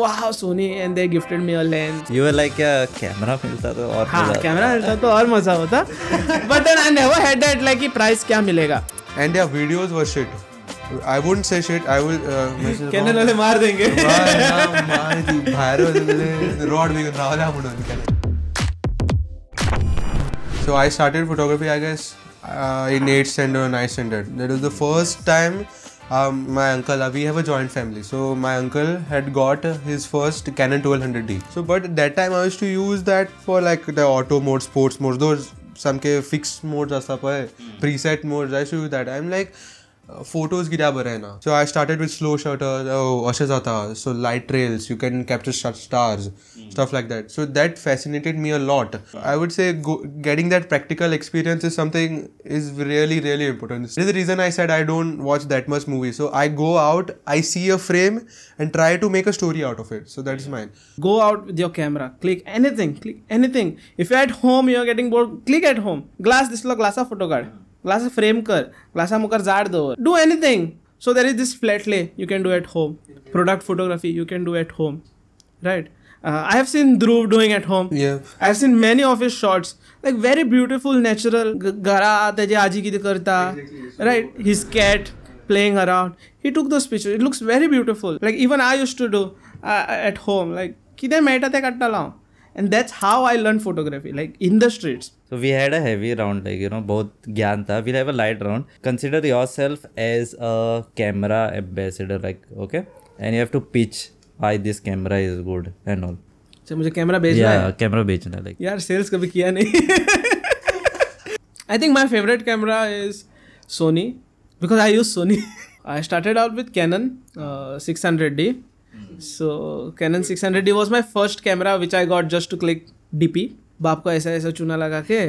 wow Sony and they gifted me a lens You were like क्या camera मिलता तो और हाँ। कैमरा मिलता तो और मज़ा होता but then I never had that like कि प्राइस क्या मिलेगा And yeah, videos were shit. I wouldn't say shit. I will. Uh, Canon वाले मार देंगे rod being So I started photography, I guess, uh, in 8th standard or 9th standard. That was the first time um, my uncle, uh, we have a joint family. So my uncle had got his first Canon 1200D. So but that time I used to use that for like the auto mode, sports mode, those some के fixed modes or eh? hmm. preset modes I used to use that. I'm like photos की क्या बरं है ना so I started with slow shutter oh, असे जाता so light trails you can capture st- stars stuff like that so that fascinated me a lot I would say go, getting that practical experience is something is really really important this is the reason I said I don't watch that much movies so I go out I see a frame and try to make a story out of it so that is mine go out with your camera click anything click anything if you're at home you're getting bored click at home glass दिसलो ग्लासा photo काढ glass frame कर ग्लासा मुखार झाड दवर do anything so there is this flat lay you can do at home product photography you can do at home right I have seen Dhruv doing at home yeah. I have seen many of his shorts like very beautiful natural घरा तेजे आजी कितें करता right his cat playing around. He took those pictures. It looks very beautiful. Like even i used to do uh, at home. Like कितें मेळटा तें काडटालो हांव and that's how i learned photography like in the streets So we had a heavy round, like you know, both ज्ञान था. We'll have a light round. Consider yourself as a camera ambassador, like okay, and you have to pitch why this camera is good and all. अच्छा मुझे camera भेजना Yeah, है camera बेचना like. यार sales कभी किया नहीं I think my favourite camera is Sony because I use Sony I started out with Canon six hundred D so Canon six hundred D was my first camera which I got just to click D P बाप का ऐसा ऐसा चूना लगा के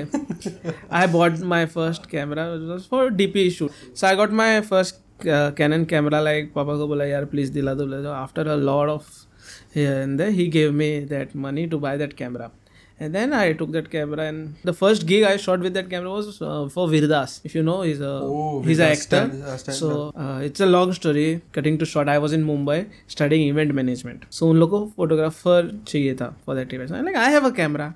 I bought my first camera for D P shoot so I got my first Canon camera like पापा को बोला यार प्लीज़ दिला दो after a lot of in then gave me that money to buy buy camera camera. and then i took that camera and the first gig i shot with that camera was uh, for virdas if you know he's a Oh, he's an Virdas actor stand- uh, stand- so uh, it's a long story cutting to short i was in mumbai studying event management so उन लोगों को photographer चाहिए था for that event I'm like i have a camera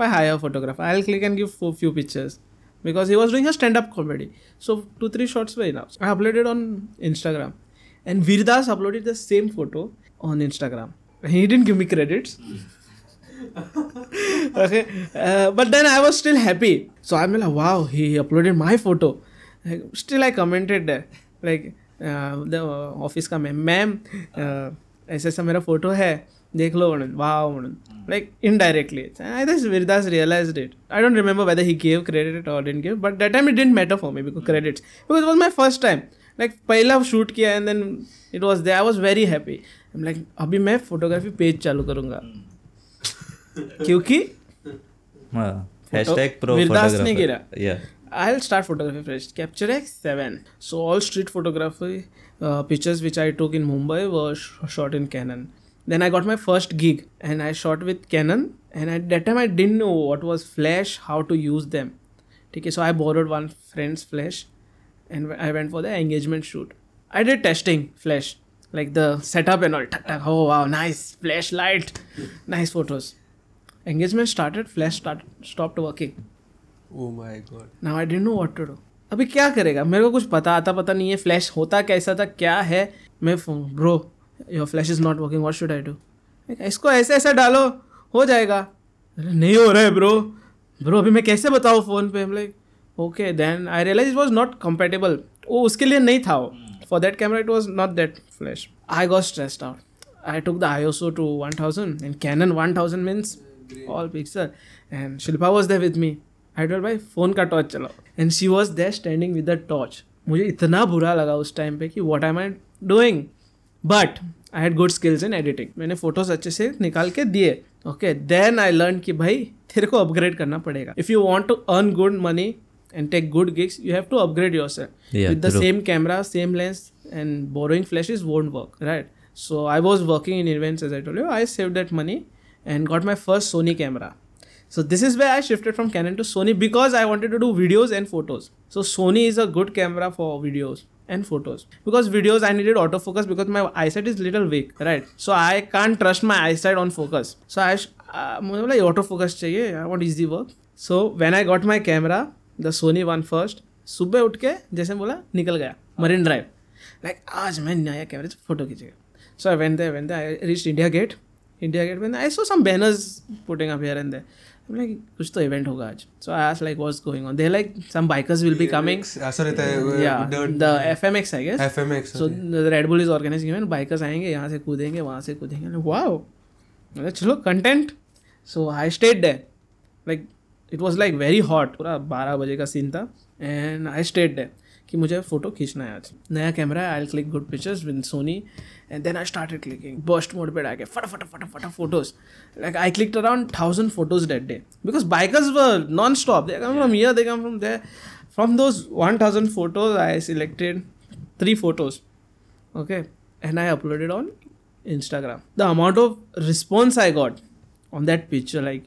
why hire a photographer i'll click and give few, few pictures because he was doing a stand-up comedy so two three shots were enough i uploaded on instagram and virdas uploaded the same photo on instagram he didn't give me credits okay uh, but then i was still happy. So i'm like wow he uploaded my photo. Like, still i commented there. Like uh, the office का ma'am ma'am ऐसा ऐसा मेरा photo है देख लो म्हणून वाव म्हणून like indirectly I this विरदास realise it I don't remember whether he gave credit और didn't give but that time it didn't matter for me because credits because was my first time like पहला shoot किया and then it was they I was very happy like अभी मैं photography page चालू करूँगा क्योंकि I start photography fresh capture है seven so all street photography pictures which I took in Mumbai व shot in Canon then I got my first gig and I shot with Canon and I that time I didn't know what was flash how to use them ठीक है so I borrowed one friend's flash and I went for the engagement shoot I did testing flash like the setup and all टक टक हो wow nice flash light nice photos Engagement started, flash started, stopped working. oh my god. Now I didn't know what to do अभी क्या करेगा? मेरे को कुछ पता आता पता नहीं है फ्लैश होता कैसा था क्या है? मैं bro your flash is not working what should I do इसको ऐसे ऐसा डालो हो जाएगा। अरे नहीं हो रहा है ब्रो ब्रो अभी मैं कैसे बताऊँ फ़ोन पे? हम like okay then I realize it was not compatible वो उसके लिए नहीं था वो। For that camera it was not that flash I got stressed out I to the ISO and 1000 one thousand 1000 all picture and Shilpa was there with me I dot भाई phone का torch चलाओ and she was there standing with the torch मुझे इतना बुरा लगा उस time पे कि what I my doing but I had good skills in editing मैंने फ़ोटोज़ अच्छे से निकाल के दिए. ओके देन आई लर्न कि भाई तेरे को अपग्रेड करना पड़ेगा. If you want to earn good money and take good gigs you have to upgrade yourself with the same camera same lens and borrowing flash is won't work right so I was working in events as I told you I save that money and got my first sony camera so this is where i shifted from canon to sony because i wanted to do videos and photos so sony is a good camera for videos and photos because videos I needed autofocus because my eyesight is little weak right so I can't trust my eyesight on focus so I uh, मुझे बोला autofocus चाहिए I want easy work so when I got my camera the Sony one first सुबह उठ के जैसे बोला निकल गया मरीन ड्राइव लाइक आज मैं नया कैमरे से फ़ोटो खींचेगा so I went there went I reach India Gate India Gate में I saw some banners putting up here and there like कुछ तो इवेंट होगा आज. So I ask like what's going on they like some bikers will be coming ऐसा रहता है या the FMX I guess FMX so Red Bull is organizing event bikers आएँगे यहाँ से कूदेंगे वहाँ से कूदेंगे। वाओ मतलब चलो content so I stayed day like it was like very hot पूरा बारह बजे का सीन था। एंड आई स्टेट डे कि मुझे फ़ोटो खींचना है आज। नया कैमरा है I click good pictures with Sony and then I started clicking burst mode पे डाके फटा फटा फटा फटा photos like I click around thousand photos that day because bikers were non stop they come from here they come from there from those one thousand photos I selected three photos. Okay? And i uploaded on instagram. The amount of response i got on that picture, like,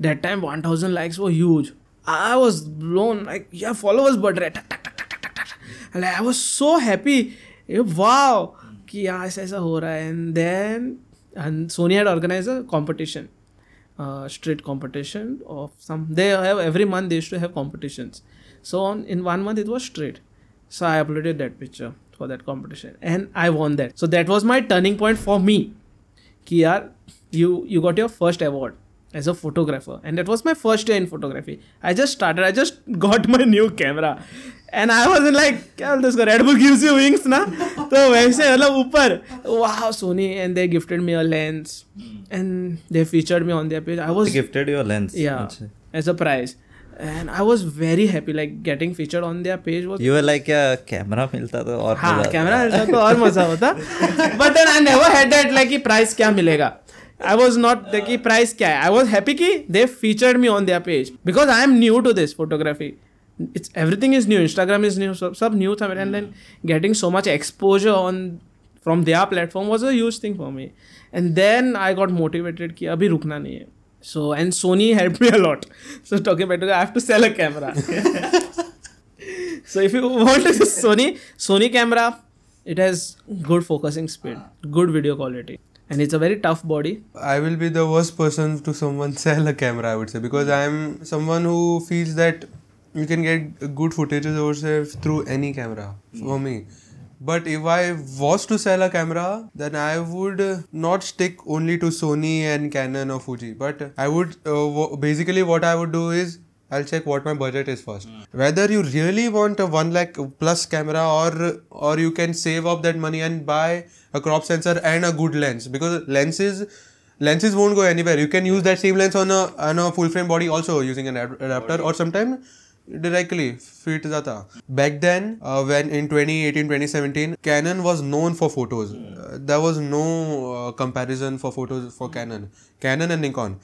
that time 1000 likes were huge i was blown like yeah followers but red tuck, tuck, tuck, tuck, tuck, tuck, tuck. and like, i was so happy ये wow कि यहाँ ऐसा ऐसा हो रहा है and then and Sony had organized a competition, uh, street competition of some. They have every month they used to have competitions. So on in one month it was street. So I uploaded that picture for that competition and I won that. So that was my turning point for me. कि यार you you got your first award As a photographer and that was my first year in photography. I just started. I just got my new camera and I was like क्या बोलते हैं उसको Red Bull gives you wings ना तो वैसे मतलब ऊपर wow Sony and they gifted me a lens and they featured me on their page. I was gifted your lens yeah अच्छा. as a prize and I was very happy like getting featured on their page was you were like क्या camera मिलता तो और हाँ. Camera मिलता तो और मज़ा होता but I never had that like कि प्राइस क्या मिलेगा I was not the key price kya. I was happy ki they featured me on their page because I am new to this photography. It's everything is new. Instagram is new. Sub, sub new tha and then getting so much exposure on from their platform was a huge thing for me. And then I got motivated ki abhi rukna nahi hai. So and Sony helped me a lot. So talking about I have to sell a camera. so if you want Sony Sony camera, it has good focusing speed, good video quality and it's a very tough body. I will be the worst person to someone sell a camera, I would say, because I am someone who feels that you can get good footages yourself through any camera for me. But if I was to sell a camera, then I would not stick only to Sony and Canon or Fuji. But I would uh, basically what I would do is I'll check what my budget is first. Whether you really want a one lakh plus camera or or you can save up that money and buy a crop sensor and a good lens because lenses lenses won't go anywhere. You can use that same lens on a on a full frame body also using an ad- adapter or sometimes directly fit jata. Back then uh, when in 2018 2017 canon was known for photos. Uh, there was no uh, comparison for photos for canon. Canon and nikon.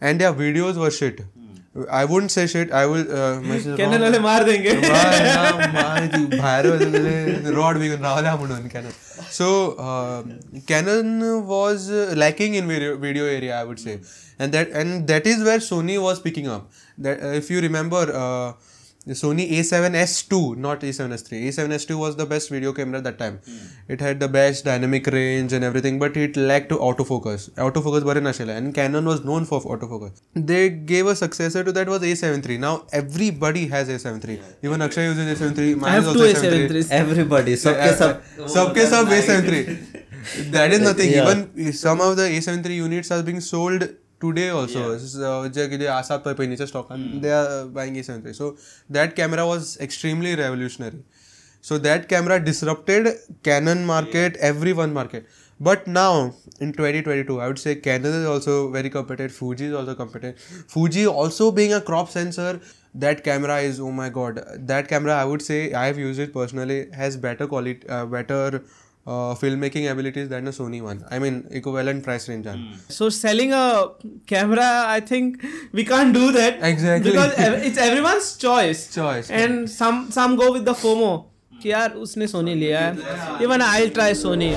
And their videos were shit i wouldn't say shit i will uh, message Canon wrong. वाले मार देंगे. Rod भी रावल्या म्हणून Canon so Canon was lacking in video area I would say and that and that is where sony was picking up that uh, if you remember uh, the sony a7s2 not a7s3 a7s2 was the best video camera at that time it had the best dynamic range and everything but it lacked autofocus autofocus bare nashela and canon was known for autofocus they gave a successor to that was a7 III. now everybody has a7 III. even akshay uses a7 III. I mine have is two also A7 III. A7 everybody सबके सब सबके सब A7 III. That is nothing. Yeah. Even some of the A7 III units are being sold today also जे कितें आसात पळय पयलींच्या स्टॉकान they are buying so. That camera was extremely revolutionary so that camera disrupted Canon market every one market but now in twenty twenty two I would say Canon is also very competed Fuji is also Fuji also being a crop sensor that camera is oh my god that camera I would say I have use it personally has better quality better film making abilities that no Sony one I mean equivalent price range on so selling a camera I think we can do that exactly because it's choice choice and some go with the FOMO कि यार उसने Sony लिया है। Even I try Soni